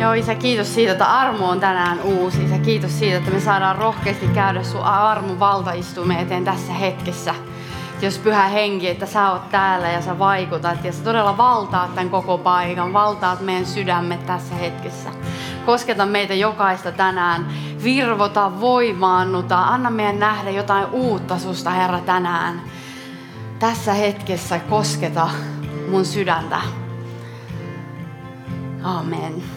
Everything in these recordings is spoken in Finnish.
Joo, Isä, kiitos siitä, että armo on tänään uusi. Isä, kiitos siitä, että me saadaan rohkeasti käydä sun armon valtaistumeen eteen tässä hetkessä. Jos pyhä henki, että sä oot täällä ja sä vaikutat ja sä todella valtaat tämän koko paikan, valtaat meidän sydämet tässä hetkessä. Kosketa meitä jokaista tänään, virvota, voimaannuta, anna meidän nähdä jotain uutta susta, Herra, tänään. Tässä hetkessä kosketa mun sydäntä. Amen.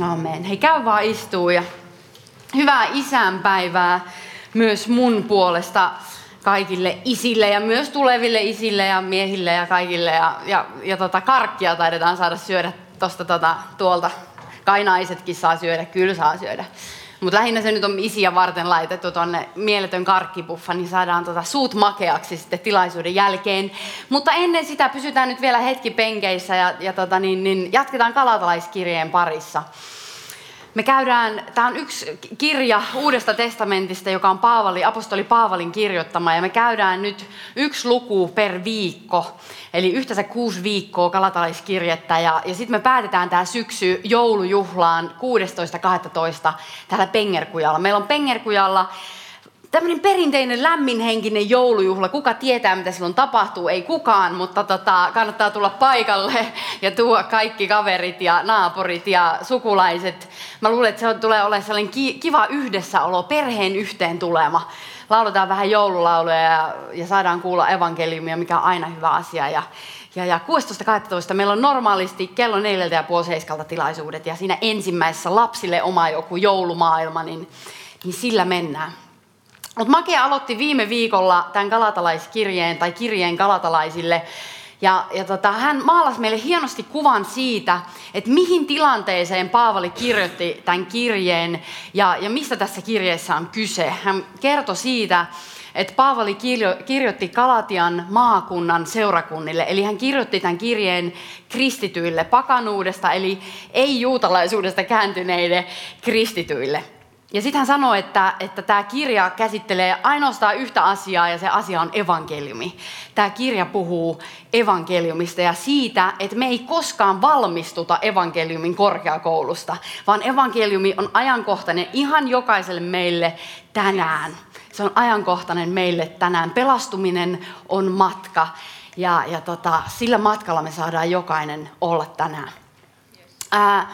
Amen. Hei, käy vaan istuu ja hyvää isänpäivää myös mun puolesta kaikille isille ja myös tuleville isille ja miehille ja kaikille. Ja, ja, ja tota, karkkia taidetaan saada syödä tosta, tota, tuolta. Kai naisetkin saa syödä, kyllä saa syödä. Mutta lähinnä se nyt on isiä varten laitettu tonne mieletön karkkipuffa, niin saadaan tota suut makeaksi sitten tilaisuuden jälkeen. Mutta ennen sitä pysytään nyt vielä hetki penkeissä ja, ja tota niin, niin jatketaan kalatalaiskirjeen parissa. Me käydään, tämä on yksi kirja Uudesta testamentista, joka on Paavali, apostoli Paavalin kirjoittama, ja me käydään nyt yksi luku per viikko, eli yhteensä kuusi viikkoa kalatalaiskirjettä, ja, ja sitten me päätetään tämä syksy joulujuhlaan 16.12. täällä Pengerkujalla. Meillä on Pengerkujalla tämmöinen perinteinen lämminhenkinen joulujuhla. Kuka tietää, mitä silloin tapahtuu? Ei kukaan, mutta tota, kannattaa tulla paikalle ja tuoda kaikki kaverit ja naapurit ja sukulaiset. Mä luulen, että se tulee olemaan sellainen kiva yhdessäolo, perheen yhteen tulema. Lauletaan vähän joululauluja ja, ja saadaan kuulla evankeliumia, mikä on aina hyvä asia. Ja, ja, ja 16.12. meillä on normaalisti kello neljältä ja puoli seiskalta tilaisuudet ja siinä ensimmäisessä lapsille oma joku joulumaailma, niin, niin sillä mennään. Mutta Make aloitti viime viikolla tämän kalatalaiskirjeen tai kirjeen kalatalaisille. Ja, ja tota, hän maalasi meille hienosti kuvan siitä, että mihin tilanteeseen Paavali kirjoitti tämän kirjeen ja, ja mistä tässä kirjeessä on kyse. Hän kertoi siitä, että Paavali kirjoitti Kalatian maakunnan seurakunnille, eli hän kirjoitti tämän kirjeen kristityille pakanuudesta, eli ei-juutalaisuudesta kääntyneille kristityille. Ja sitten hän sanoi, että, että tämä kirja käsittelee ainoastaan yhtä asiaa ja se asia on evankeliumi. Tämä kirja puhuu evankeliumista ja siitä, että me ei koskaan valmistuta evankeliumin korkeakoulusta, vaan evankeliumi on ajankohtainen ihan jokaiselle meille tänään. Se on ajankohtainen meille tänään. Pelastuminen on matka ja, ja tota, sillä matkalla me saadaan jokainen olla tänään. Ää,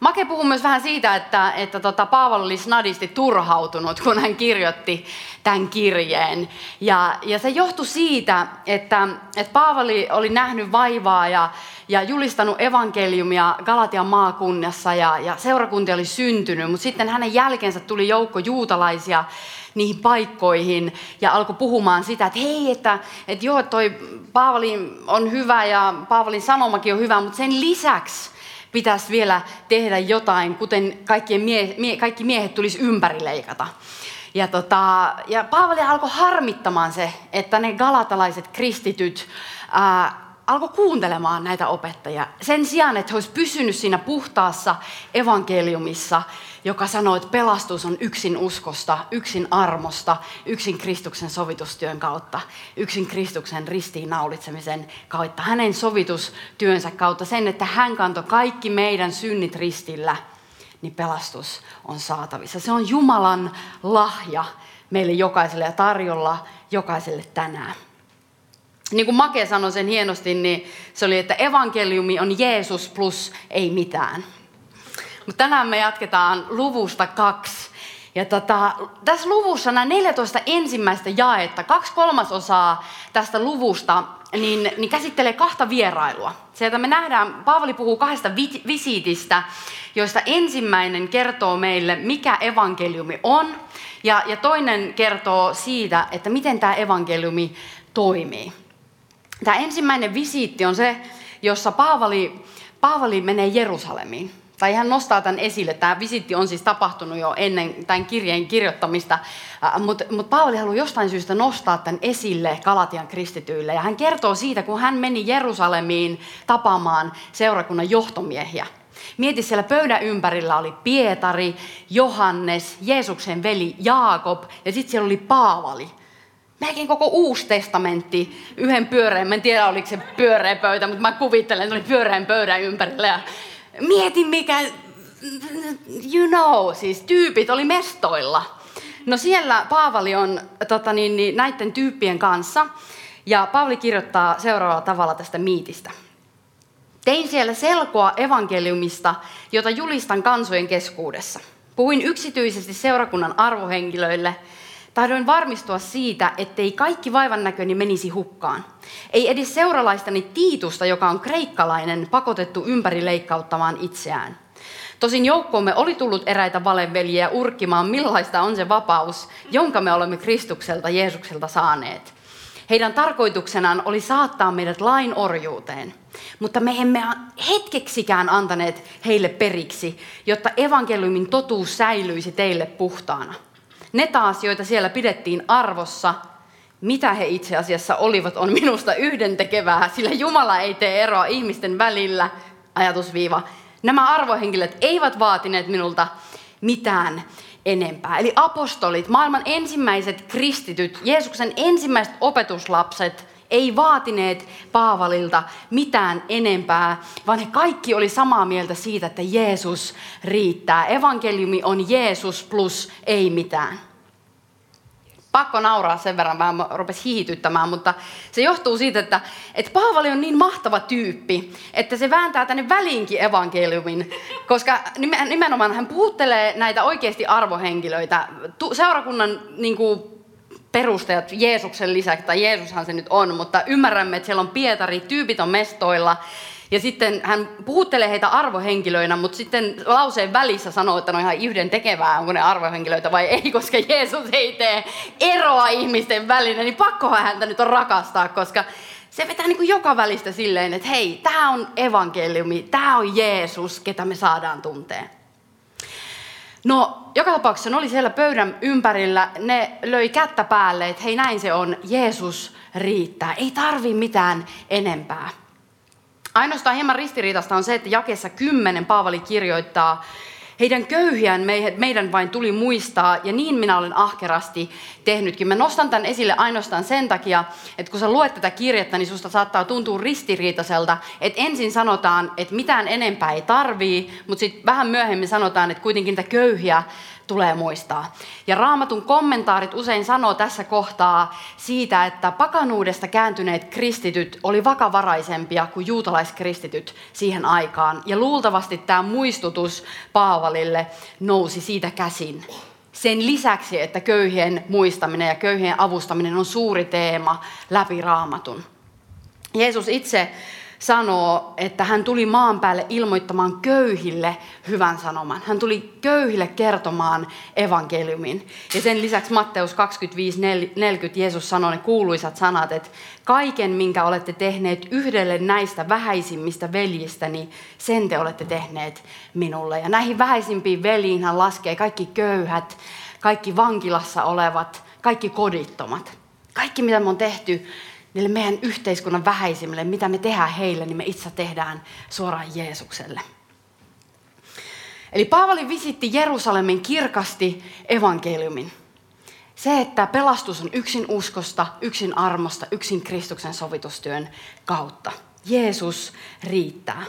Make puhuu myös vähän siitä, että, että tota, Paavali oli snadisti turhautunut, kun hän kirjoitti tämän kirjeen. Ja, ja se johtui siitä, että, että Paavali oli nähnyt vaivaa ja, ja julistanut evankeliumia Galatian maakunnassa ja, ja seurakunti oli syntynyt, mutta sitten hänen jälkeensä tuli joukko juutalaisia niihin paikkoihin ja alkoi puhumaan sitä, että hei, että, että joo, toi Paavali on hyvä ja Paavalin sanomakin on hyvä, mutta sen lisäksi pitäisi vielä tehdä jotain, kuten kaikkien mie- mie- kaikki miehet tulisi ympärileikata. Ja, tota, ja Paavali alkoi harmittamaan se, että ne galatalaiset kristityt alkoi kuuntelemaan näitä opettajia. Sen sijaan, että he olisivat pysynyt siinä puhtaassa evankeliumissa, joka sanoo, että pelastus on yksin uskosta, yksin armosta, yksin Kristuksen sovitustyön kautta, yksin Kristuksen ristiinnaulitsemisen kautta, hänen sovitustyönsä kautta, sen, että hän kantoi kaikki meidän synnit ristillä, niin pelastus on saatavissa. Se on Jumalan lahja meille jokaiselle ja tarjolla jokaiselle tänään. Niin kuin Make sanoi sen hienosti, niin se oli, että evankeliumi on Jeesus plus ei mitään. Mutta tänään me jatketaan luvusta kaksi. Ja tota, tässä luvussa nämä 14 ensimmäistä jaetta, kaksi kolmasosaa tästä luvusta, niin, niin käsittelee kahta vierailua. Sieltä me nähdään, Paavali puhuu kahdesta vi- visiitistä, joista ensimmäinen kertoo meille, mikä evankeliumi on, ja, ja toinen kertoo siitä, että miten tämä evankeliumi toimii. Tämä ensimmäinen visiitti on se, jossa Paavali, Paavali menee Jerusalemiin. Tai hän nostaa tämän esille. Tämä visitti on siis tapahtunut jo ennen tämän kirjeen kirjoittamista, mutta mut Paavali haluaa jostain syystä nostaa tämän esille Galatian kristityille. Ja hän kertoo siitä, kun hän meni Jerusalemiin tapaamaan seurakunnan johtomiehiä. Mieti, siellä pöydän ympärillä oli Pietari, Johannes, Jeesuksen veli Jaakob ja sitten siellä oli Paavali. Melkein koko uusi testamentti yhden pyöreän, en tiedä oliko se pyöreä pöytä, mutta mä kuvittelen, että oli pyöreän pöydän ympärillä. Ja mietin mikä, you know, siis tyypit oli mestoilla. No siellä Paavali on tota niin, niin, näiden tyyppien kanssa ja Paavali kirjoittaa seuraavalla tavalla tästä miitistä. Tein siellä selkoa evankeliumista, jota julistan kansojen keskuudessa. Puhuin yksityisesti seurakunnan arvohenkilöille. Tahdoin varmistua siitä, ettei kaikki vaivan näköni menisi hukkaan. Ei edes seuralaistani Tiitusta, joka on kreikkalainen, pakotettu ympäri leikkauttamaan itseään. Tosin joukkoomme oli tullut eräitä valeveljiä urkkimaan, millaista on se vapaus, jonka me olemme Kristukselta Jeesukselta saaneet. Heidän tarkoituksenaan oli saattaa meidät lain orjuuteen, mutta me emme hetkeksikään antaneet heille periksi, jotta evankeliumin totuus säilyisi teille puhtaana. Ne taas, joita siellä pidettiin arvossa, mitä he itse asiassa olivat, on minusta yhdentekevää, sillä Jumala ei tee eroa ihmisten välillä, ajatusviiva. Nämä arvohenkilöt eivät vaatineet minulta mitään enempää. Eli apostolit, maailman ensimmäiset kristityt, Jeesuksen ensimmäiset opetuslapset, ei vaatineet Paavalilta mitään enempää, vaan he kaikki oli samaa mieltä siitä, että Jeesus riittää. Evankeliumi on Jeesus plus ei mitään pakko nauraa sen verran, vähän rupesi hihityttämään, mutta se johtuu siitä, että, että Paavali on niin mahtava tyyppi, että se vääntää tänne väliinkin evankeliumin, koska nimenomaan hän puhuttelee näitä oikeasti arvohenkilöitä, seurakunnan niin kuin, perustajat Jeesuksen lisäksi, tai Jeesushan se nyt on, mutta ymmärrämme, että siellä on Pietari, tyypit on mestoilla, ja sitten hän puhuttelee heitä arvohenkilöinä, mutta sitten lauseen välissä sanoo, että ne on ihan yhden tekevää, onko ne arvohenkilöitä vai ei, koska Jeesus ei tee eroa ihmisten välillä, niin pakkohan häntä nyt on rakastaa, koska se vetää niin kuin joka välistä silleen, että hei, tämä on evankeliumi, tämä on Jeesus, ketä me saadaan tuntea. No, joka tapauksessa ne oli siellä pöydän ympärillä, ne löi kättä päälle, että hei näin se on, Jeesus riittää, ei tarvi mitään enempää. Ainoastaan hieman ristiriitasta on se, että jakessa kymmenen Paavali kirjoittaa, heidän köyhiään meidän vain tuli muistaa, ja niin minä olen ahkerasti tehnytkin. Mä nostan tämän esille ainoastaan sen takia, että kun sä luet tätä kirjettä, niin susta saattaa tuntua ristiriitaiselta, että ensin sanotaan, että mitään enempää ei tarvii, mutta sitten vähän myöhemmin sanotaan, että kuitenkin niitä köyhiä tulee muistaa. Ja raamatun kommentaarit usein sanoo tässä kohtaa siitä, että pakanuudesta kääntyneet kristityt oli vakavaraisempia kuin juutalaiskristityt siihen aikaan. Ja luultavasti tämä muistutus Paavalille nousi siitä käsin. Sen lisäksi, että köyhien muistaminen ja köyhien avustaminen on suuri teema läpi raamatun. Jeesus itse sanoo, että hän tuli maan päälle ilmoittamaan köyhille hyvän sanoman. Hän tuli köyhille kertomaan evankeliumin. Ja sen lisäksi Matteus 25.40 Jeesus sanoi ne kuuluisat sanat, että kaiken, minkä olette tehneet yhdelle näistä vähäisimmistä veljistäni, sen te olette tehneet minulle. Ja näihin vähäisimpiin veljiin hän laskee kaikki köyhät, kaikki vankilassa olevat, kaikki kodittomat. Kaikki, mitä me on tehty niille meidän yhteiskunnan vähäisimmille, mitä me tehdään heille, niin me itse tehdään suoraan Jeesukselle. Eli Paavali visitti Jerusalemin kirkasti evankeliumin. Se, että pelastus on yksin uskosta, yksin armosta, yksin Kristuksen sovitustyön kautta. Jeesus riittää.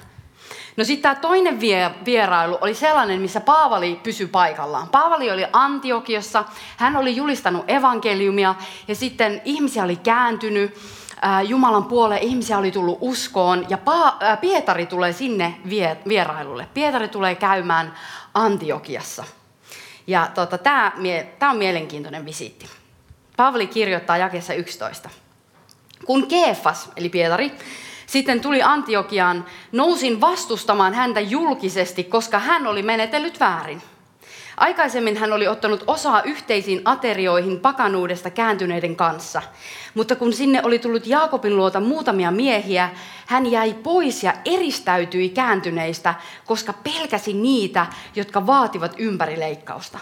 No sitten tämä toinen vierailu oli sellainen, missä Paavali pysyi paikallaan. Paavali oli Antiokiossa, hän oli julistanut evankeliumia ja sitten ihmisiä oli kääntynyt Jumalan puoleen, ihmisiä oli tullut uskoon ja Pietari tulee sinne vierailulle. Pietari tulee käymään Antiokiassa. Ja tota, tämä on mielenkiintoinen visiitti. Paavali kirjoittaa jakessa 11. Kun Keefas, eli Pietari, sitten tuli Antiokiaan, nousin vastustamaan häntä julkisesti, koska hän oli menetellyt väärin. Aikaisemmin hän oli ottanut osaa yhteisiin aterioihin pakanuudesta kääntyneiden kanssa. Mutta kun sinne oli tullut Jaakobin luota muutamia miehiä, hän jäi pois ja eristäytyi kääntyneistä, koska pelkäsi niitä, jotka vaativat ympärileikkausta.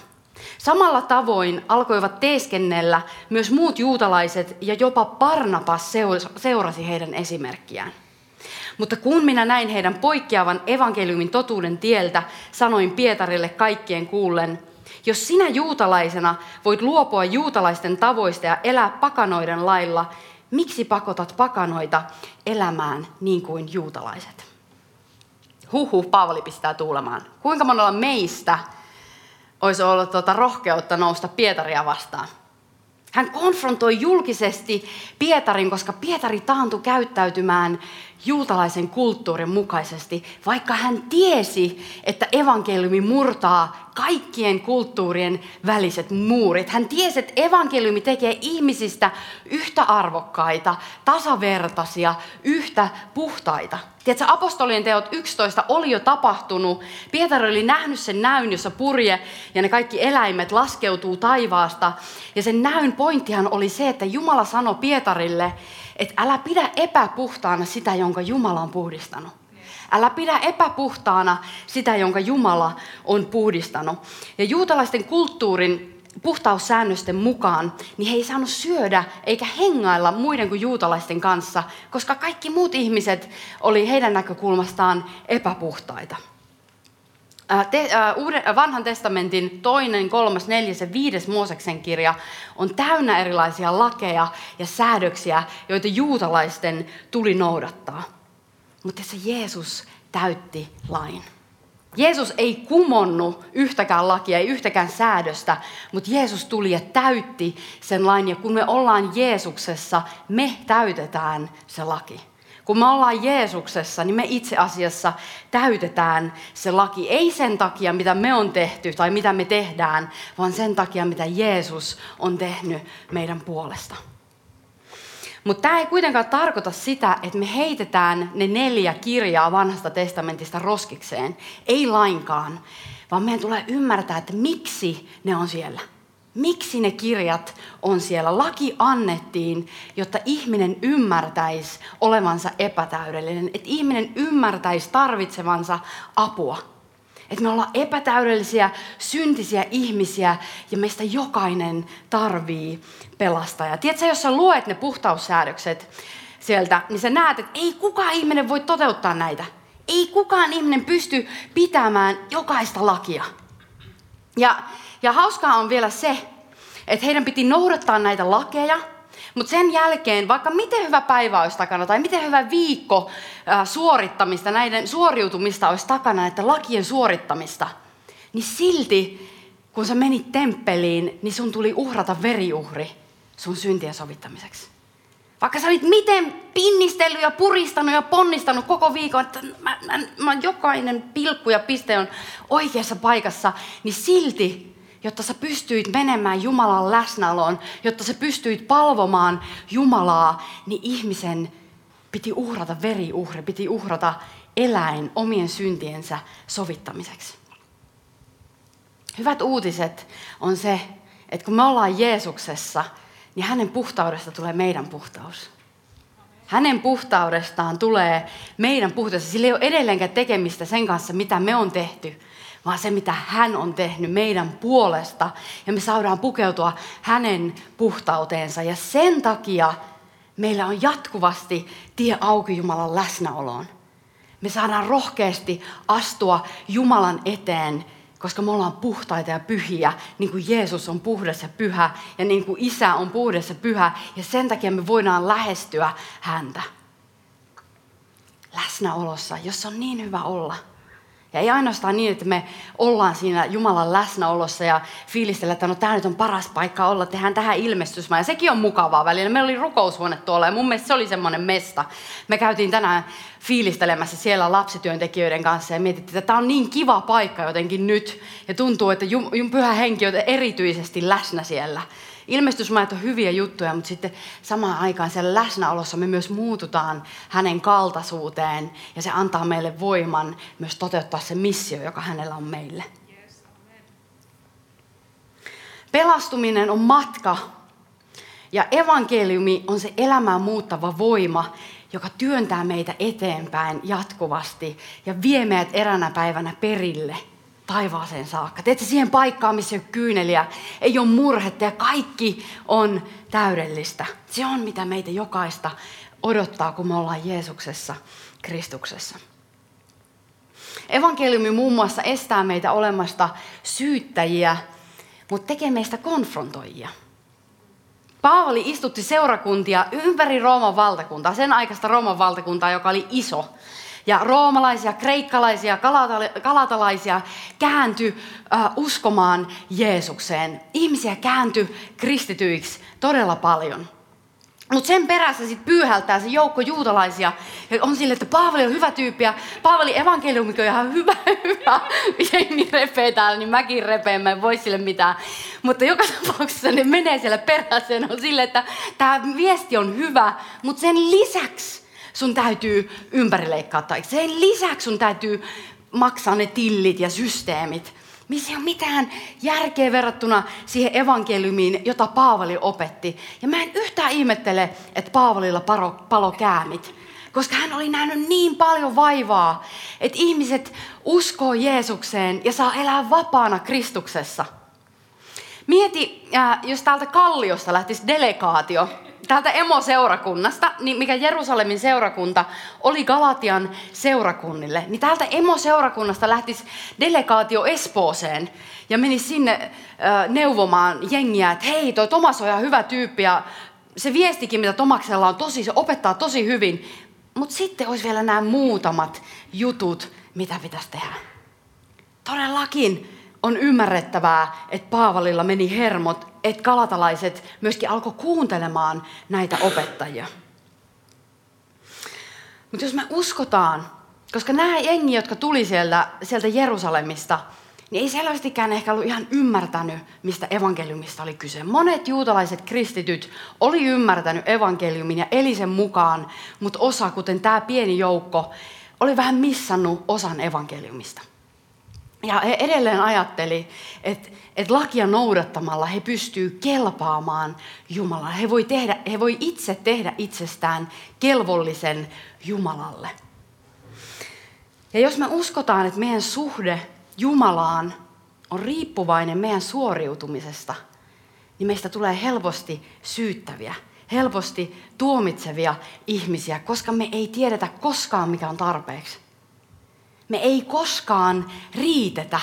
Samalla tavoin alkoivat teeskennellä myös muut juutalaiset ja jopa Parnapas seurasi heidän esimerkkiään. Mutta kun minä näin heidän poikkeavan evankeliumin totuuden tieltä, sanoin Pietarille kaikkien kuullen, jos sinä juutalaisena voit luopua juutalaisten tavoista ja elää pakanoiden lailla, miksi pakotat pakanoita elämään niin kuin juutalaiset? Huhu, Paavali pistää tuulemaan. Kuinka monella meistä olisi ollut tuota rohkeutta nousta Pietaria vastaan? Hän konfrontoi julkisesti Pietarin, koska Pietari taantui käyttäytymään juutalaisen kulttuurin mukaisesti, vaikka hän tiesi, että evankeliumi murtaa kaikkien kulttuurien väliset muurit. Hän tiesi, että evankeliumi tekee ihmisistä yhtä arvokkaita, tasavertaisia, yhtä puhtaita. Tiedätkö, apostolien teot 11 oli jo tapahtunut. Pietari oli nähnyt sen näyn, jossa purje ja ne kaikki eläimet laskeutuu taivaasta. Ja sen näyn pointtihan oli se, että Jumala sanoi Pietarille, että älä pidä epäpuhtaana sitä, jonka Jumala on puhdistanut. Älä pidä epäpuhtaana sitä, jonka Jumala on puhdistanut. Ja juutalaisten kulttuurin puhtaussäännösten mukaan, niin he ei saanut syödä eikä hengailla muiden kuin juutalaisten kanssa, koska kaikki muut ihmiset oli heidän näkökulmastaan epäpuhtaita. Te, uuden, vanhan testamentin toinen, kolmas, neljäs ja viides Mooseksen kirja on täynnä erilaisia lakeja ja säädöksiä, joita juutalaisten tuli noudattaa. Mutta se Jeesus täytti lain. Jeesus ei kumonnut yhtäkään lakia, ei yhtäkään säädöstä, mutta Jeesus tuli ja täytti sen lain. Ja kun me ollaan Jeesuksessa, me täytetään se laki. Kun me ollaan Jeesuksessa, niin me itse asiassa täytetään se laki. Ei sen takia, mitä me on tehty tai mitä me tehdään, vaan sen takia, mitä Jeesus on tehnyt meidän puolesta. Mutta tämä ei kuitenkaan tarkoita sitä, että me heitetään ne neljä kirjaa vanhasta testamentista roskikseen. Ei lainkaan, vaan meidän tulee ymmärtää, että miksi ne on siellä. Miksi ne kirjat on siellä? Laki annettiin, jotta ihminen ymmärtäisi olevansa epätäydellinen, että ihminen ymmärtäisi tarvitsevansa apua. Että me ollaan epätäydellisiä, syntisiä ihmisiä ja meistä jokainen tarvii pelastajaa. Tiedätkö, jos sä luet ne puhtaussäädökset sieltä, niin sä näet, että ei kukaan ihminen voi toteuttaa näitä. Ei kukaan ihminen pysty pitämään jokaista lakia. Ja ja hauskaa on vielä se, että heidän piti noudattaa näitä lakeja, mutta sen jälkeen, vaikka miten hyvä päivä olisi takana tai miten hyvä viikko suorittamista, näiden suoriutumista olisi takana, että lakien suorittamista, niin silti kun sä menit temppeliin, niin sun tuli uhrata veriuhri sun syntien sovittamiseksi. Vaikka sä olit miten pinnistellyt ja puristanut ja ponnistanut koko viikon, että mä, mä, mä, jokainen pilkku ja piste on oikeassa paikassa, niin silti jotta sä pystyit menemään Jumalan läsnäoloon, jotta sä pystyit palvomaan Jumalaa, niin ihmisen piti uhrata veriuhri, piti uhrata eläin omien syntiensä sovittamiseksi. Hyvät uutiset on se, että kun me ollaan Jeesuksessa, niin hänen puhtaudesta tulee meidän puhtaus. Hänen puhtaudestaan tulee meidän puhtaus. Sillä ei ole edelleenkään tekemistä sen kanssa, mitä me on tehty, vaan se, mitä hän on tehnyt meidän puolesta. Ja me saadaan pukeutua hänen puhtauteensa. Ja sen takia meillä on jatkuvasti tie auki Jumalan läsnäoloon. Me saadaan rohkeasti astua Jumalan eteen, koska me ollaan puhtaita ja pyhiä, niin kuin Jeesus on puhdas ja pyhä, ja niin kuin Isä on puhdas ja pyhä, ja sen takia me voidaan lähestyä häntä. Läsnäolossa, jos on niin hyvä olla – ja ei ainoastaan niin, että me ollaan siinä Jumalan läsnäolossa ja fiilistellä, että no tämä nyt on paras paikka olla, tehdään tähän ilmestysmaan. Ja sekin on mukavaa välillä. Meillä oli rukoushuone tuolla ja mun mielestä se oli semmoinen mesta. Me käytiin tänään fiilistelemässä siellä lapsityöntekijöiden kanssa ja mietittiin, että tämä on niin kiva paikka jotenkin nyt. Ja tuntuu, että Pyhä Henki on erityisesti läsnä siellä. Ilmestysmajat on hyviä juttuja, mutta sitten samaan aikaan siellä läsnäolossa me myös muututaan hänen kaltaisuuteen ja se antaa meille voiman myös toteuttaa se missio, joka hänellä on meille. Pelastuminen on matka ja evankeliumi on se elämää muuttava voima, joka työntää meitä eteenpäin jatkuvasti ja vie meidät eränä päivänä perille taivaaseen saakka. Teette siihen paikkaan, missä ei ole kyyneliä, ei ole murhetta ja kaikki on täydellistä. Se on mitä meitä jokaista odottaa, kun me ollaan Jeesuksessa, Kristuksessa. Evankeliumi muun muassa estää meitä olemasta syyttäjiä, mutta tekee meistä konfrontoijia. Paavali istutti seurakuntia ympäri Rooman valtakuntaa, sen aikaista Rooman valtakuntaa, joka oli iso. Ja roomalaisia, kreikkalaisia, kalatalaisia kääntyi uskomaan Jeesukseen. Ihmisiä kääntyi kristityiksi todella paljon. Mutta sen perässä sitten pyyhältää se joukko juutalaisia. Ja on sille, että Paavali on hyvä tyyppi ja Paavali evankeliumikko on ihan hyvä, hyvä. Jengi repee täällä, niin mäkin repeen, mä en voi sille mitään. Mutta joka tapauksessa ne menee siellä perässä on sille, että tämä viesti on hyvä, mutta sen lisäksi sun täytyy ympärileikkaa tai sen lisäksi sun täytyy maksaa ne tillit ja systeemit missä ei ole mitään järkeä verrattuna siihen evankeliumiin, jota Paavali opetti. Ja mä en yhtään ihmettele, että Paavalilla palo, palo käämit. Koska hän oli nähnyt niin paljon vaivaa, että ihmiset uskoo Jeesukseen ja saa elää vapaana Kristuksessa. Mieti, äh, jos täältä Kalliosta lähtisi delegaatio täältä emoseurakunnasta, niin mikä Jerusalemin seurakunta oli Galatian seurakunnille, niin täältä emoseurakunnasta lähtisi delegaatio Espooseen ja menisi sinne äh, neuvomaan jengiä, että hei, toi Tomas on ihan hyvä tyyppi ja se viestikin, mitä Tomaksella on tosi, se opettaa tosi hyvin, mutta sitten olisi vielä nämä muutamat jutut, mitä pitäisi tehdä. Todellakin on ymmärrettävää, että Paavalilla meni hermot, että kalatalaiset myöskin alkoi kuuntelemaan näitä opettajia. Mutta jos me uskotaan, koska nämä jengi, jotka tuli sieltä, sieltä Jerusalemista, niin ei selvästikään ehkä ollut ihan ymmärtänyt, mistä evankeliumista oli kyse. Monet juutalaiset kristityt oli ymmärtänyt evankeliumin ja eli sen mukaan, mutta osa, kuten tämä pieni joukko, oli vähän missannut osan evankeliumista. Ja he edelleen ajatteli, että, että lakia noudattamalla he pystyvät kelpaamaan Jumalalle. He voi, tehdä, he voi itse tehdä itsestään kelvollisen Jumalalle. Ja jos me uskotaan, että meidän suhde Jumalaan on riippuvainen meidän suoriutumisesta, niin meistä tulee helposti syyttäviä, helposti tuomitsevia ihmisiä, koska me ei tiedetä koskaan, mikä on tarpeeksi. Me ei koskaan riitetä.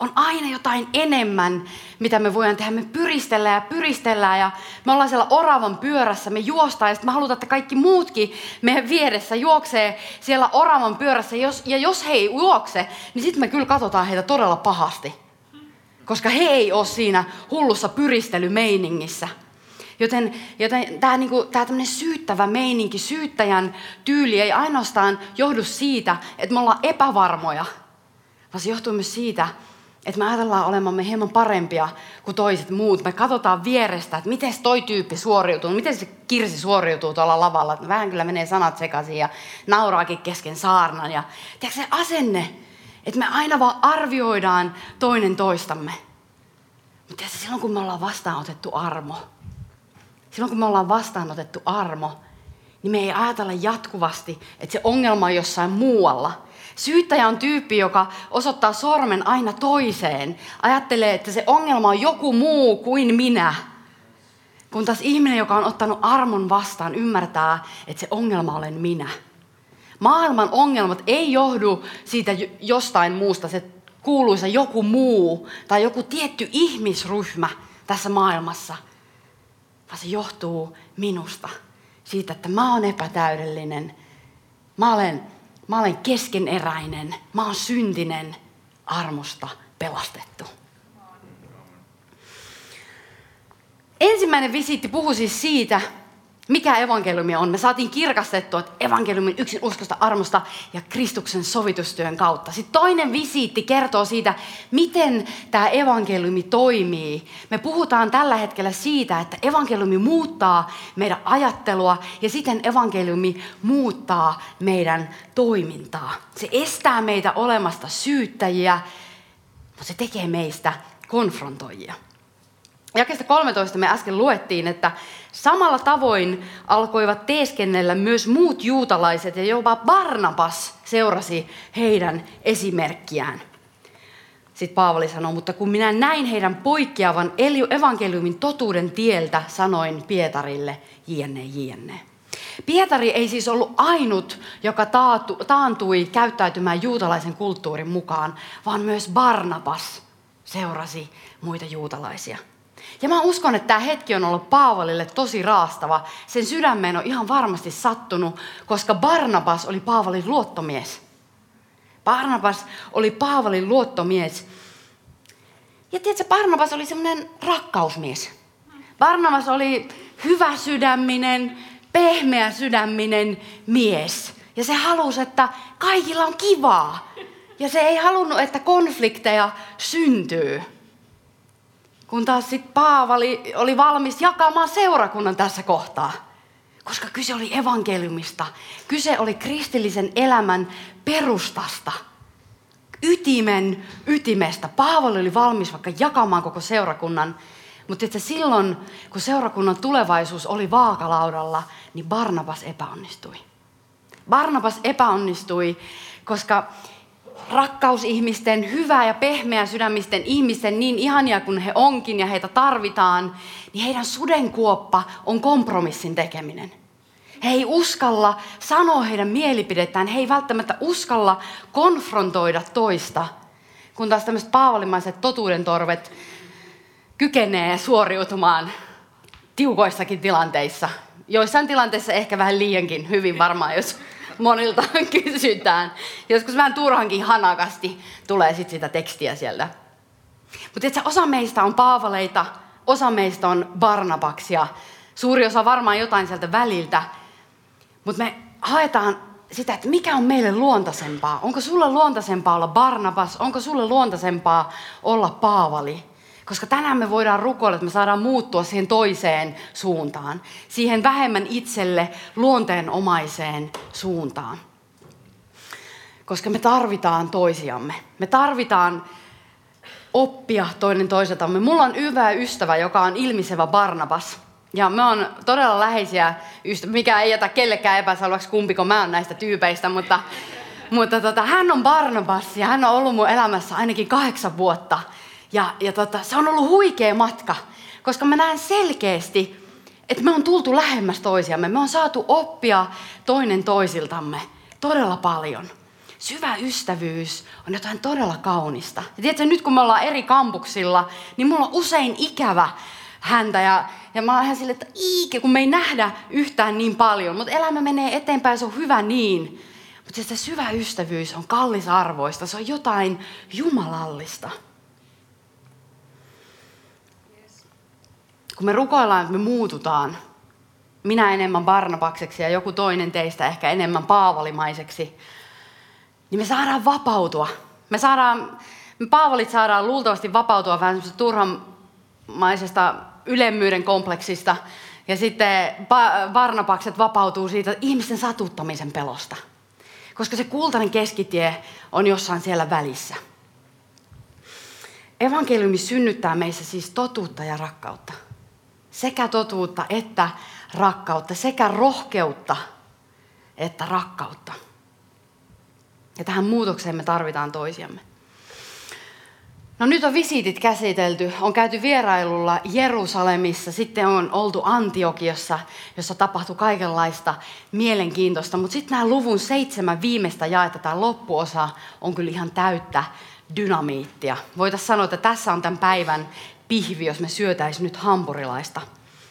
On aina jotain enemmän, mitä me voidaan tehdä. Me pyristellään ja pyristellään ja me ollaan siellä oravan pyörässä, me juostaan ja sitten me halutaan, että kaikki muutkin meidän vieressä juoksee siellä oravan pyörässä. Ja jos he ei juokse, niin sitten me kyllä katsotaan heitä todella pahasti. Koska he ei ole siinä hullussa pyristelymeiningissä. Joten, joten tämä niinku, tää syyttävä meininki, syyttäjän tyyli ei ainoastaan johdu siitä, että me ollaan epävarmoja, vaan se johtuu myös siitä, että me ajatellaan olemamme hieman parempia kuin toiset muut. Me katsotaan vierestä, että miten toi tyyppi suoriutuu, miten se kirsi suoriutuu tuolla lavalla. Vähän kyllä menee sanat sekaisin ja nauraakin kesken saarnan. Ja tiedätkö se asenne, että me aina vaan arvioidaan toinen toistamme. Mutta silloin kun me ollaan vastaanotettu armo, silloin kun me ollaan vastaanotettu armo, niin me ei ajatella jatkuvasti, että se ongelma on jossain muualla. Syyttäjä on tyyppi, joka osoittaa sormen aina toiseen. Ajattelee, että se ongelma on joku muu kuin minä. Kun taas ihminen, joka on ottanut armon vastaan, ymmärtää, että se ongelma olen minä. Maailman ongelmat ei johdu siitä jostain muusta, se kuuluisa joku muu tai joku tietty ihmisryhmä tässä maailmassa – vaan se johtuu minusta. Siitä, että mä oon epätäydellinen, mä olen, mä olen keskeneräinen, mä oon syntinen, armosta pelastettu. Ensimmäinen visiitti puhui siis siitä, mikä evankeliumi on. Me saatiin kirkastettua, että evankeliumin yksin uskosta, armosta ja Kristuksen sovitustyön kautta. Sitten toinen visiitti kertoo siitä, miten tämä evankeliumi toimii. Me puhutaan tällä hetkellä siitä, että evankeliumi muuttaa meidän ajattelua ja siten evankeliumi muuttaa meidän toimintaa. Se estää meitä olemasta syyttäjiä, mutta se tekee meistä konfrontoijia. Jakesta 13 me äsken luettiin, että samalla tavoin alkoivat teeskennellä myös muut juutalaiset ja jopa Barnabas seurasi heidän esimerkkiään. Sitten Paavali sanoo, mutta kun minä näin heidän poikkeavan evankeliumin totuuden tieltä, sanoin Pietarille, jne, jne. Pietari ei siis ollut ainut, joka taatu, taantui käyttäytymään juutalaisen kulttuurin mukaan, vaan myös Barnabas seurasi muita juutalaisia. Ja mä uskon, että tämä hetki on ollut Paavalille tosi raastava. Sen sydämeen on ihan varmasti sattunut, koska Barnabas oli Paavalin luottomies. Barnabas oli Paavalin luottomies. Ja tiedätkö, Barnabas oli semmoinen rakkausmies. Barnabas oli hyvä sydäminen, pehmeä sydäminen mies. Ja se halusi, että kaikilla on kivaa. Ja se ei halunnut, että konflikteja syntyy. Kun taas sitten Paavali oli valmis jakamaan seurakunnan tässä kohtaa. Koska kyse oli evankeliumista. Kyse oli kristillisen elämän perustasta. Ytimen ytimestä. Paavali oli valmis vaikka jakamaan koko seurakunnan. Mutta että silloin, kun seurakunnan tulevaisuus oli vaakalaudalla, niin Barnabas epäonnistui. Barnabas epäonnistui, koska rakkausihmisten, hyvää ja pehmeä sydämisten ihmisten, niin ihania kuin he onkin ja heitä tarvitaan, niin heidän sudenkuoppa on kompromissin tekeminen. He ei uskalla sanoa heidän mielipidettään, he ei välttämättä uskalla konfrontoida toista, kun taas tämmöiset paavallimaiset totuudentorvet kykenee suoriutumaan tiukoissakin tilanteissa. Joissain tilanteissa ehkä vähän liiankin hyvin varmaan, jos monilta kysytään. Joskus vähän turhankin hanakasti tulee sit sitä tekstiä sieltä. Mutta osa meistä on Paavaleita, osa meistä on Barnabaksia. Suuri osa varmaan jotain sieltä väliltä. Mutta me haetaan sitä, että mikä on meille luontaisempaa. Onko sulle luontaisempaa olla Barnabas? Onko sulle luontaisempaa olla Paavali? Koska tänään me voidaan rukoilla, että me saadaan muuttua siihen toiseen suuntaan. Siihen vähemmän itselle luonteenomaiseen suuntaan. Koska me tarvitaan toisiamme. Me tarvitaan oppia toinen toiseltamme. Mulla on hyvä ystävä, joka on ilmisevä Barnabas. Ja me on todella läheisiä ystäviä, mikä ei jätä kellekään epäselväksi kumpiko mä oon näistä tyypeistä, mutta, mutta tota, hän on Barnabas ja hän on ollut mun elämässä ainakin kahdeksan vuotta. Ja, ja tota, se on ollut huikea matka, koska mä näen selkeästi, että me on tultu lähemmäs toisiamme. Me on saatu oppia toinen toisiltamme todella paljon. Syvä ystävyys on jotain todella kaunista. Ja tiedätkö, nyt kun me ollaan eri kampuksilla, niin mulla on usein ikävä häntä. Ja, ja mä oon ihan silleen, että iike, kun me ei nähdä yhtään niin paljon. Mutta elämä menee eteenpäin, se on hyvä niin. Mutta se syvä ystävyys on kallisarvoista, se on jotain jumalallista. Kun me rukoillaan, että me muututaan, minä enemmän Barnabakseksi ja joku toinen teistä ehkä enemmän Paavalimaiseksi, niin me saadaan vapautua. Me saadaan, me Paavalit saadaan luultavasti vapautua vähän turhamaisesta ylemmyyden kompleksista. Ja sitten Barnabakset vapautuu siitä ihmisten satuttamisen pelosta. Koska se kultainen keskitie on jossain siellä välissä. Evankeliumi synnyttää meissä siis totuutta ja rakkautta sekä totuutta että rakkautta, sekä rohkeutta että rakkautta. Ja tähän muutokseen me tarvitaan toisiamme. No nyt on visiitit käsitelty, on käyty vierailulla Jerusalemissa, sitten on oltu Antiokiassa, jossa tapahtui kaikenlaista mielenkiintoista, mutta sitten nämä luvun seitsemän viimeistä jaetta, tämä loppuosa, on kyllä ihan täyttä dynamiittia. Voitaisiin sanoa, että tässä on tämän päivän pihvi, jos me syötäisiin nyt hampurilaista.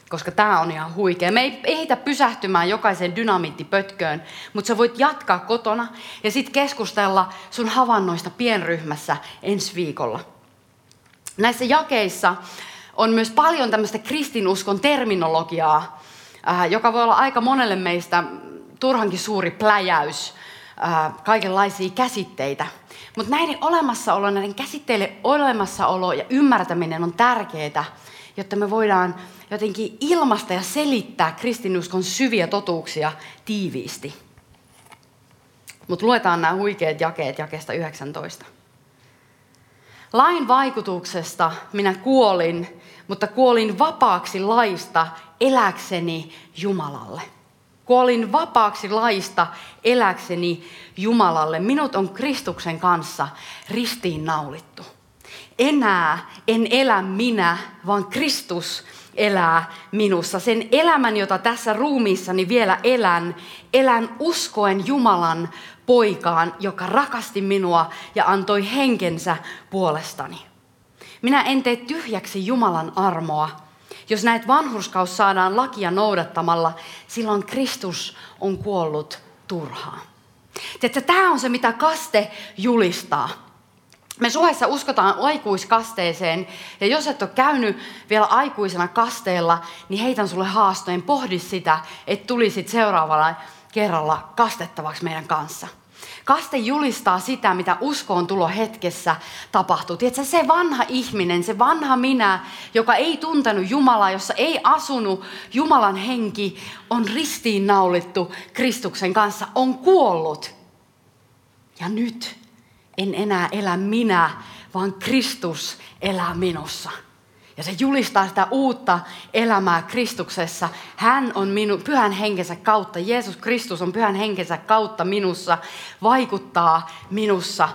Koska tämä on ihan huikea. Me ei ehitä pysähtymään jokaisen dynamiittipötköön, mutta sä voit jatkaa kotona ja sitten keskustella sun havainnoista pienryhmässä ensi viikolla. Näissä jakeissa on myös paljon tämmöistä kristinuskon terminologiaa, äh, joka voi olla aika monelle meistä turhankin suuri pläjäys, äh, kaikenlaisia käsitteitä. Mutta näiden olemassaolo, näiden käsitteiden olemassaolo ja ymmärtäminen on tärkeää, jotta me voidaan jotenkin ilmasta ja selittää kristinuskon syviä totuuksia tiiviisti. Mutta luetaan nämä huikeat jakeet jakeesta 19. Lain vaikutuksesta minä kuolin, mutta kuolin vapaaksi laista eläkseni Jumalalle. Kuolin vapaaksi laista eläkseni Jumalalle. Minut on Kristuksen kanssa ristiin naulittu. Enää en elä minä, vaan Kristus elää minussa. Sen elämän, jota tässä ruumiissani vielä elän, elän uskoen Jumalan poikaan, joka rakasti minua ja antoi henkensä puolestani. Minä en tee tyhjäksi Jumalan armoa. Jos näet vanhurskaus saadaan lakia noudattamalla, silloin Kristus on kuollut turhaan. Tiedätkö, tämä on se, mitä kaste julistaa. Me Suhessa uskotaan aikuiskasteeseen, ja jos et ole käynyt vielä aikuisena kasteella, niin heitän sulle haasteen, pohdi sitä, että tulisit seuraavalla kerralla kastettavaksi meidän kanssa. Kaste julistaa sitä, mitä uskoon tulo hetkessä tapahtuu. Tiedätkö, se vanha ihminen, se vanha minä, joka ei tuntenut Jumalaa, jossa ei asunut Jumalan henki, on ristiinnaulittu Kristuksen kanssa, on kuollut. Ja nyt en enää elä minä, vaan Kristus elää minussa. Ja se julistaa sitä uutta elämää Kristuksessa. Hän on minu, pyhän henkensä kautta, Jeesus Kristus on pyhän henkensä kautta minussa, vaikuttaa minussa.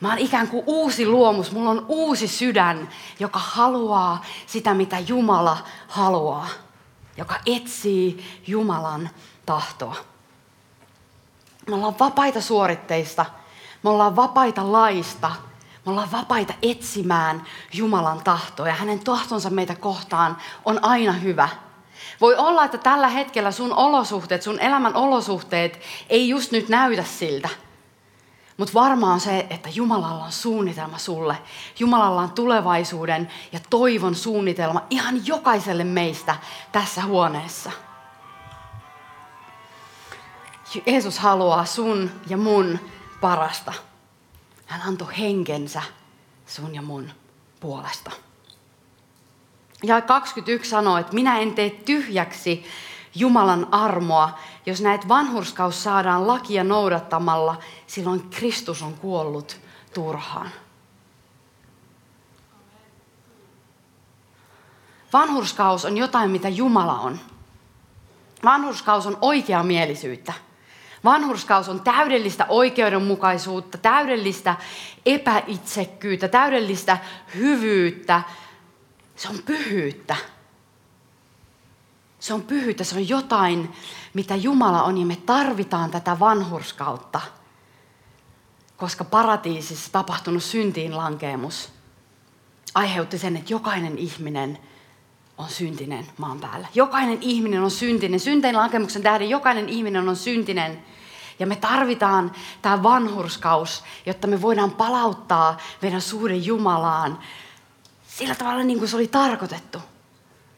Mä oon ikään kuin uusi luomus, mulla on uusi sydän, joka haluaa sitä, mitä Jumala haluaa. Joka etsii Jumalan tahtoa. Me ollaan vapaita suoritteista, me ollaan vapaita laista, me ollaan vapaita etsimään Jumalan tahtoa ja hänen tahtonsa meitä kohtaan on aina hyvä. Voi olla, että tällä hetkellä sun olosuhteet, sun elämän olosuhteet ei just nyt näytä siltä. Mutta varmaan on se, että Jumalalla on suunnitelma sulle. Jumalalla on tulevaisuuden ja toivon suunnitelma ihan jokaiselle meistä tässä huoneessa. Jeesus haluaa sun ja mun parasta. Hän antoi henkensä sun ja mun puolesta. Ja 21 sanoo, että minä en tee tyhjäksi Jumalan armoa, jos näet vanhurskaus saadaan lakia noudattamalla, silloin Kristus on kuollut turhaan. Vanhurskaus on jotain, mitä Jumala on. Vanhurskaus on oikeamielisyyttä. Vanhurskaus on täydellistä oikeudenmukaisuutta, täydellistä epäitsekkyyttä, täydellistä hyvyyttä. Se on pyhyyttä. Se on pyhyyttä, se on jotain, mitä Jumala on ja me tarvitaan tätä vanhurskautta. Koska paratiisissa tapahtunut syntiin lankeemus aiheutti sen, että jokainen ihminen on syntinen maan päällä. Jokainen ihminen on syntinen. Synteen lankemuksen tähden jokainen ihminen on syntinen. Ja me tarvitaan tämä vanhurskaus, jotta me voidaan palauttaa meidän suhde Jumalaan sillä tavalla niin kuin se oli tarkoitettu.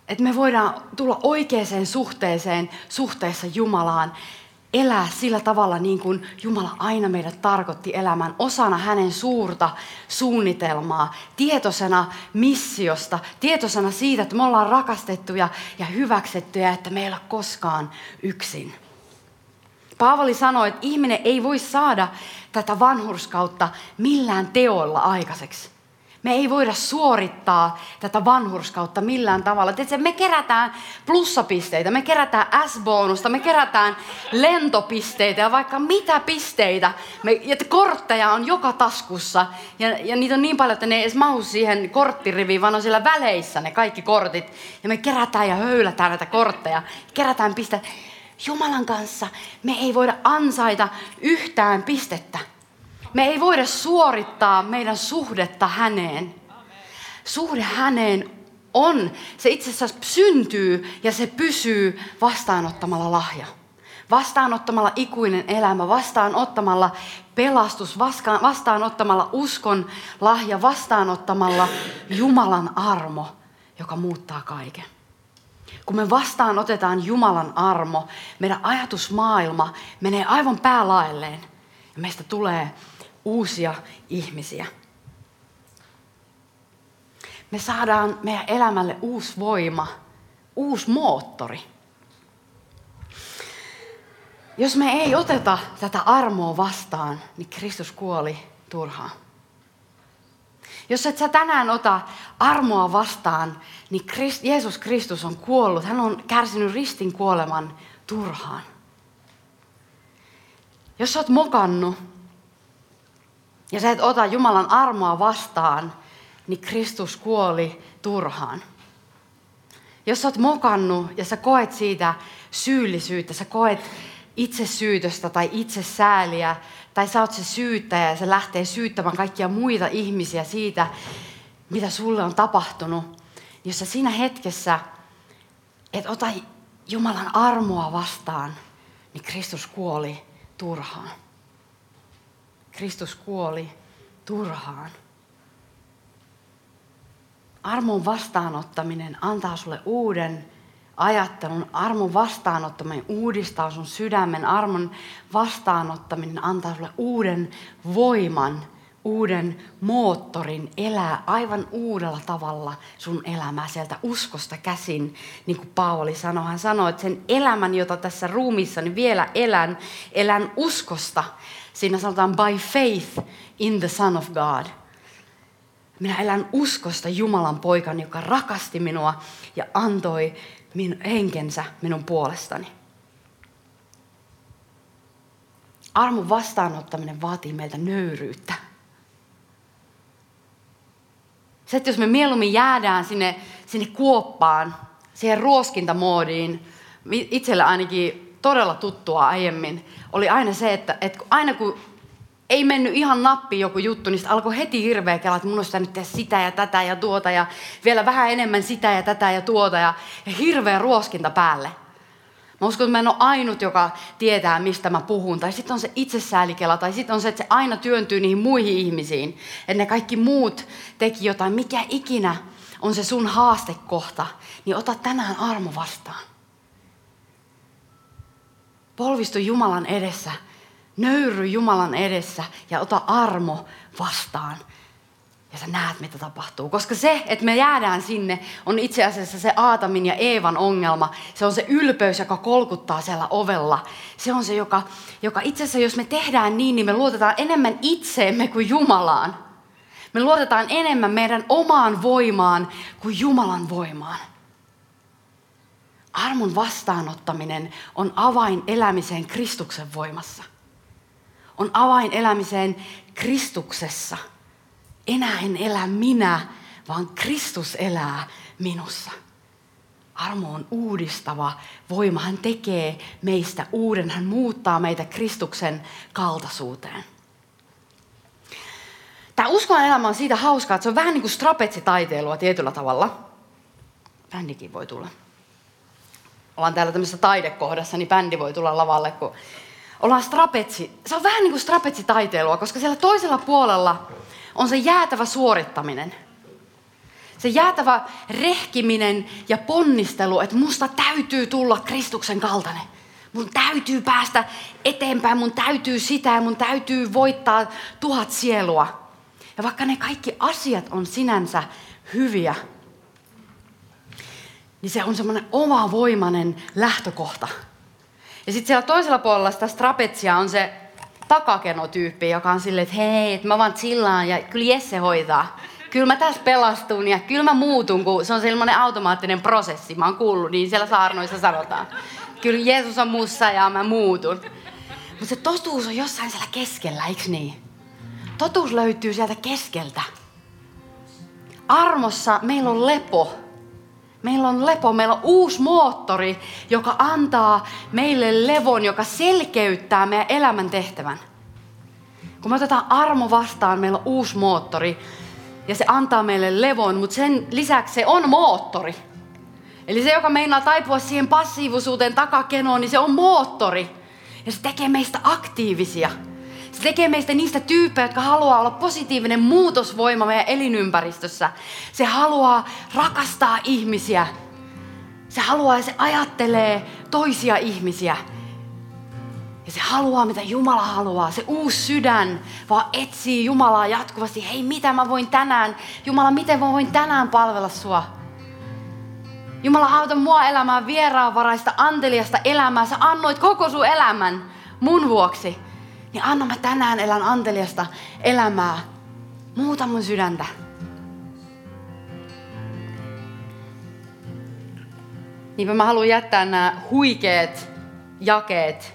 Että me voidaan tulla oikeaan suhteeseen suhteessa Jumalaan, elää sillä tavalla niin kuin Jumala aina meidät tarkoitti elämään, osana hänen suurta suunnitelmaa, tietoisena missiosta, tietoisena siitä, että me ollaan rakastettuja ja hyväksettyjä, että me ei ole koskaan yksin. Paavali sanoi, että ihminen ei voi saada tätä vanhurskautta millään teoilla aikaiseksi. Me ei voida suorittaa tätä vanhurskautta millään tavalla. Tiedätkö, me kerätään plussapisteitä, me kerätään S-bonusta, me kerätään lentopisteitä ja vaikka mitä pisteitä. Me, ja kortteja on joka taskussa ja, ja niitä on niin paljon, että ne ei edes mahu siihen korttiriviin, vaan on siellä väleissä ne kaikki kortit. Ja me kerätään ja höylätään näitä kortteja, kerätään pisteitä. Jumalan kanssa me ei voida ansaita yhtään pistettä. Me ei voida suorittaa meidän suhdetta häneen. Suhde häneen on, se itse asiassa syntyy ja se pysyy vastaanottamalla lahja. Vastaanottamalla ikuinen elämä, vastaanottamalla pelastus, vastaanottamalla uskon lahja, vastaanottamalla Jumalan armo, joka muuttaa kaiken. Kun me vastaanotetaan Jumalan armo, meidän ajatusmaailma menee aivan päälaelleen ja meistä tulee uusia ihmisiä. Me saadaan meidän elämälle uusi voima, uusi moottori. Jos me ei oteta tätä armoa vastaan, niin Kristus kuoli turhaan. Jos et sä tänään ota armoa vastaan, niin Christ, Jeesus Kristus on kuollut. Hän on kärsinyt ristin kuoleman turhaan. Jos sä oot mokannut ja sä et ota Jumalan armoa vastaan, niin Kristus kuoli turhaan. Jos sä oot mokannut ja sä koet siitä syyllisyyttä, sä koet itsesyytöstä tai itsesääliä, tai sä oot se syyttäjä ja se lähtee syyttämään kaikkia muita ihmisiä siitä, mitä sulle on tapahtunut, jos sä siinä hetkessä et ota Jumalan armoa vastaan, niin Kristus kuoli turhaan. Kristus kuoli turhaan. Armon vastaanottaminen antaa sulle uuden ajattelun. Armon vastaanottaminen uudistaa sun sydämen. Armon vastaanottaminen antaa sulle uuden voiman, uuden moottorin elää aivan uudella tavalla sun elämää sieltä uskosta käsin. Niin kuin Paavali sanoi, hän sanoi, että sen elämän, jota tässä ruumissa niin vielä elän, elän uskosta. Siinä sanotaan by faith in the Son of God. Minä elän uskosta Jumalan poikan, joka rakasti minua ja antoi min, henkensä minun puolestani. Armon vastaanottaminen vaatii meiltä nöyryyttä. Se, että jos me mieluummin jäädään sinne, sinne kuoppaan, siihen ruoskintamoodiin, itselle ainakin todella tuttua aiemmin, oli aina se, että, että aina kun ei mennyt ihan nappi joku juttu, niin alkoi heti hirveä kela, että mun olisi nyt tehdä sitä ja tätä ja tuota ja vielä vähän enemmän sitä ja tätä ja tuota ja, ja hirveä ruoskinta päälle. Mä uskon, että mä en ole ainut, joka tietää, mistä mä puhun. Tai sitten on se itsesäälikela, tai sitten on se, että se aina työntyy niihin muihin ihmisiin. Että ne kaikki muut teki jotain. Mikä ikinä on se sun haastekohta, niin ota tänään armo vastaan. Polvistu Jumalan edessä Nöyry Jumalan edessä ja ota armo vastaan. Ja sä näet, mitä tapahtuu. Koska se, että me jäädään sinne, on itse asiassa se Aatamin ja Eevan ongelma. Se on se ylpeys, joka kolkuttaa siellä ovella. Se on se, joka, joka itse asiassa, jos me tehdään niin, niin me luotetaan enemmän itseemme kuin Jumalaan. Me luotetaan enemmän meidän omaan voimaan kuin Jumalan voimaan. Armon vastaanottaminen on avain elämiseen Kristuksen voimassa on avain elämiseen Kristuksessa. Enää en elä minä, vaan Kristus elää minussa. Armo on uudistava voima. Hän tekee meistä uuden. Hän muuttaa meitä Kristuksen kaltaisuuteen. Tämä uskon elämä on siitä hauskaa, että se on vähän niin kuin strapetsitaiteilua tietyllä tavalla. Bändikin voi tulla. Ollaan täällä tämmöisessä taidekohdassa, niin bändi voi tulla lavalle, kun ollaan strapetsi. Se on vähän niin kuin strapetsitaiteilua, koska siellä toisella puolella on se jäätävä suorittaminen. Se jäätävä rehkiminen ja ponnistelu, että musta täytyy tulla Kristuksen kaltainen. Mun täytyy päästä eteenpäin, mun täytyy sitä ja mun täytyy voittaa tuhat sielua. Ja vaikka ne kaikki asiat on sinänsä hyviä, niin se on semmoinen omavoimainen lähtökohta – ja sitten siellä toisella puolella sitä strapetsia on se takakenotyyppi, joka on silleen, että hei, että mä vaan chillaan ja kyllä Jesse hoitaa. Kyllä mä tässä pelastun ja kyllä mä muutun, kun se on sellainen automaattinen prosessi. Mä oon kuullut, niin siellä saarnoissa sanotaan. Kyllä Jeesus on mussa ja mä muutun. Mutta se totuus on jossain siellä keskellä, eikö niin? Totuus löytyy sieltä keskeltä. Armossa meillä on lepo. Meillä on lepo, meillä on uusi moottori, joka antaa meille levon, joka selkeyttää meidän elämän tehtävän. Kun me otetaan armo vastaan, meillä on uusi moottori ja se antaa meille levon, mutta sen lisäksi se on moottori. Eli se, joka meinaa taipua siihen passiivisuuteen takakenoon, niin se on moottori. Ja se tekee meistä aktiivisia. Se tekee meistä niistä tyyppejä, jotka haluaa olla positiivinen muutosvoima meidän elinympäristössä. Se haluaa rakastaa ihmisiä. Se haluaa ja se ajattelee toisia ihmisiä. Ja se haluaa, mitä Jumala haluaa. Se uusi sydän vaan etsii Jumalaa jatkuvasti. Hei, mitä mä voin tänään? Jumala, miten mä voin tänään palvella sua? Jumala, auta mua elämään vieraanvaraista, anteliasta elämää. Sä annoit koko sun elämän mun vuoksi niin anna mä tänään elän anteliasta elämää. Muuta mun sydäntä. Niinpä mä haluan jättää nämä huikeet jakeet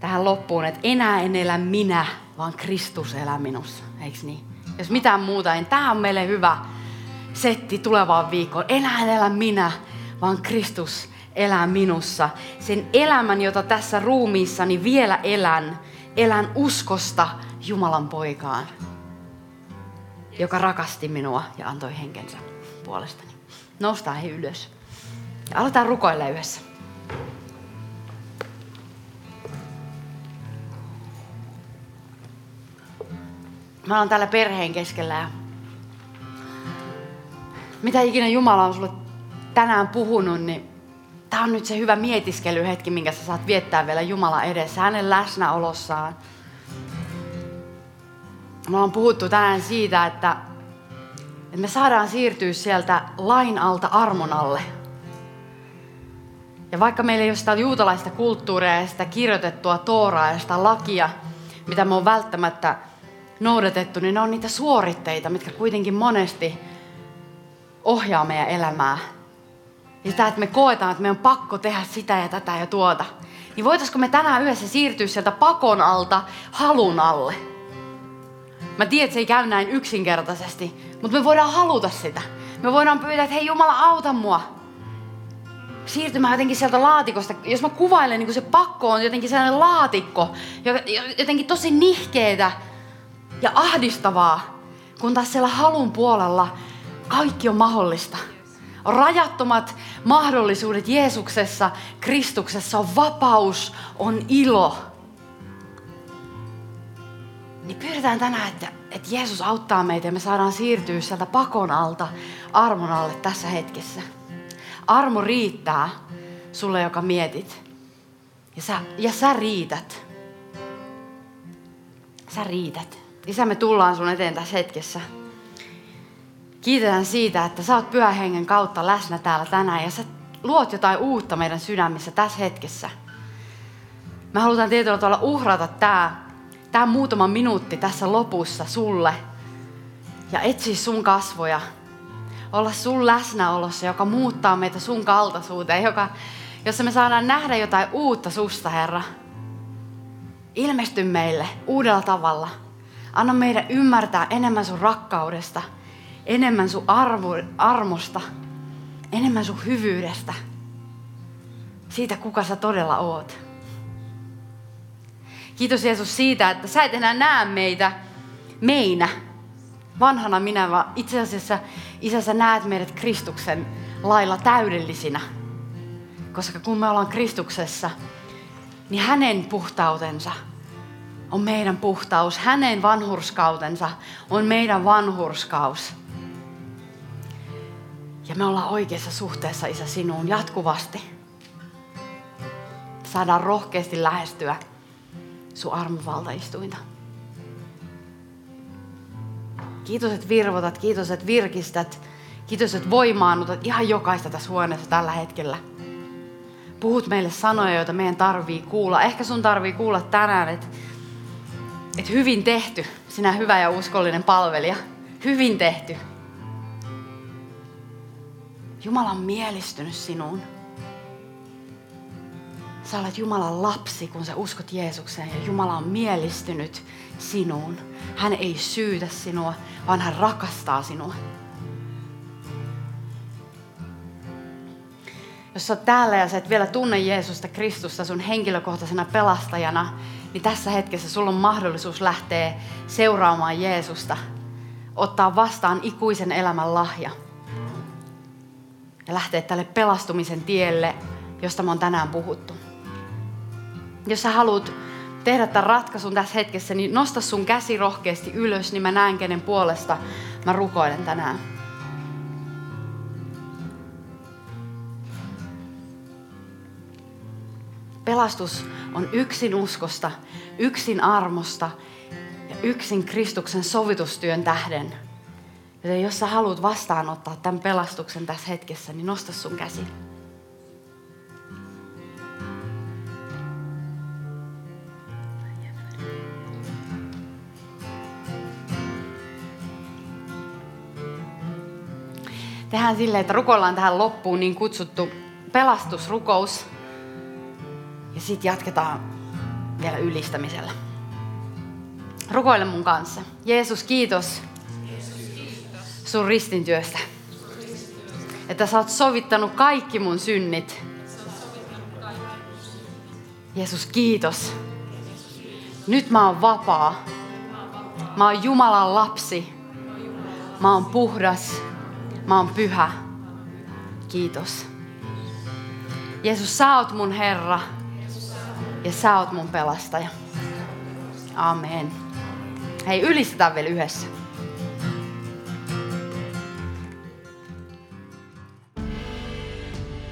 tähän loppuun, että enää en elä minä, vaan Kristus elää minussa. Eiks niin? Jos mitään muuta, niin tämä on meille hyvä setti tulevaan viikkoon. Enää en elä minä, vaan Kristus elää minussa. Sen elämän, jota tässä ruumiissani vielä elän, elän uskosta Jumalan poikaan, joka rakasti minua ja antoi henkensä puolestani. Noustaan he ylös. Ja aletaan rukoilla yhdessä. Mä olen täällä perheen keskellä ja mitä ikinä Jumala on sulle tänään puhunut, niin tämä on nyt se hyvä mietiskelyhetki, minkä sä saat viettää vielä Jumala edessä, hänen läsnäolossaan. Me ollaan puhuttu tänään siitä, että, että me saadaan siirtyä sieltä lain alta armon alle. Ja vaikka meillä ei ole sitä juutalaista kulttuuria ja sitä kirjoitettua tooraa ja sitä lakia, mitä me on välttämättä noudatettu, niin ne on niitä suoritteita, mitkä kuitenkin monesti ohjaa meidän elämää. Ja sitä, että me koetaan, että me on pakko tehdä sitä ja tätä ja tuota. Niin voitaisiko me tänään yhdessä siirtyä sieltä pakon alta halun alle? Mä tiedän, että se ei käy näin yksinkertaisesti, mutta me voidaan haluta sitä. Me voidaan pyytää, että hei Jumala, auta mua. Siirtymään jotenkin sieltä laatikosta. Jos mä kuvailen, niin se pakko on jotenkin sellainen laatikko, jotenkin tosi nihkeetä ja ahdistavaa. Kun taas siellä halun puolella kaikki on mahdollista. Rajattomat mahdollisuudet Jeesuksessa, Kristuksessa, on vapaus, on ilo. Niin pyydetään tänään, että, että Jeesus auttaa meitä ja me saadaan siirtyä sieltä pakon alta armon alle tässä hetkessä. Armo riittää sulle, joka mietit. Ja sä, ja sä riität. Sä riität. Isä, me tullaan sun eteen tässä hetkessä. Kiitetään siitä, että sä oot pyhän hengen kautta läsnä täällä tänään ja sä luot jotain uutta meidän sydämissä tässä hetkessä. Me halutaan tietyllä tavalla uhrata tämä, tämä muutama minuutti tässä lopussa sulle ja etsiä sun kasvoja. Olla sun läsnäolossa, joka muuttaa meitä sun kaltaisuuteen, joka, jossa me saadaan nähdä jotain uutta susta, Herra. Ilmesty meille uudella tavalla. Anna meidän ymmärtää enemmän sun rakkaudesta – enemmän sun arvo, armosta, enemmän sun hyvyydestä, siitä kuka sä todella oot. Kiitos Jeesus siitä, että sä et enää näe meitä meinä, vanhana minä, vaan itse asiassa Isä sä näet meidät Kristuksen lailla täydellisinä. Koska kun me ollaan Kristuksessa, niin hänen puhtautensa on meidän puhtaus. Hänen vanhurskautensa on meidän vanhurskaus. Ja me ollaan oikeassa suhteessa, Isä, sinuun jatkuvasti. Saadaan rohkeasti lähestyä sun armovaltaistuinta. Kiitos, että virvotat, kiitos, että virkistät, kiitos, että voimaannutat ihan jokaista tässä huoneessa tällä hetkellä. Puhut meille sanoja, joita meidän tarvii kuulla. Ehkä sun tarvii kuulla tänään, että, että hyvin tehty, sinä hyvä ja uskollinen palvelija. Hyvin tehty. Jumala on mielistynyt sinuun. Sä olet Jumalan lapsi, kun sä uskot Jeesukseen ja Jumala on mielistynyt sinuun. Hän ei syytä sinua, vaan hän rakastaa sinua. Jos sä oot täällä ja sä et vielä tunne Jeesusta Kristusta sun henkilökohtaisena pelastajana, niin tässä hetkessä sulla on mahdollisuus lähteä seuraamaan Jeesusta, ottaa vastaan ikuisen elämän lahja ja lähteä tälle pelastumisen tielle, josta me on tänään puhuttu. Jos sä haluat tehdä tämän ratkaisun tässä hetkessä, niin nosta sun käsi rohkeasti ylös, niin mä näen kenen puolesta mä rukoilen tänään. Pelastus on yksin uskosta, yksin armosta ja yksin Kristuksen sovitustyön tähden. Joten jos sä haluat vastaanottaa tämän pelastuksen tässä hetkessä, niin nosta sun käsi. Tehdään silleen, että rukoillaan tähän loppuun niin kutsuttu pelastusrukous. Ja sitten jatketaan vielä ylistämisellä. Rukoile mun kanssa. Jeesus, kiitos sun ristintyöstä. Että sä oot sovittanut kaikki mun synnit. Jeesus, kiitos. Nyt mä oon vapaa. Mä oon Jumalan lapsi. Mä oon puhdas. Mä oon pyhä. Kiitos. Jeesus, sä oot mun Herra. Ja sä oot mun pelastaja. Amen. Hei, ylistetään vielä yhdessä.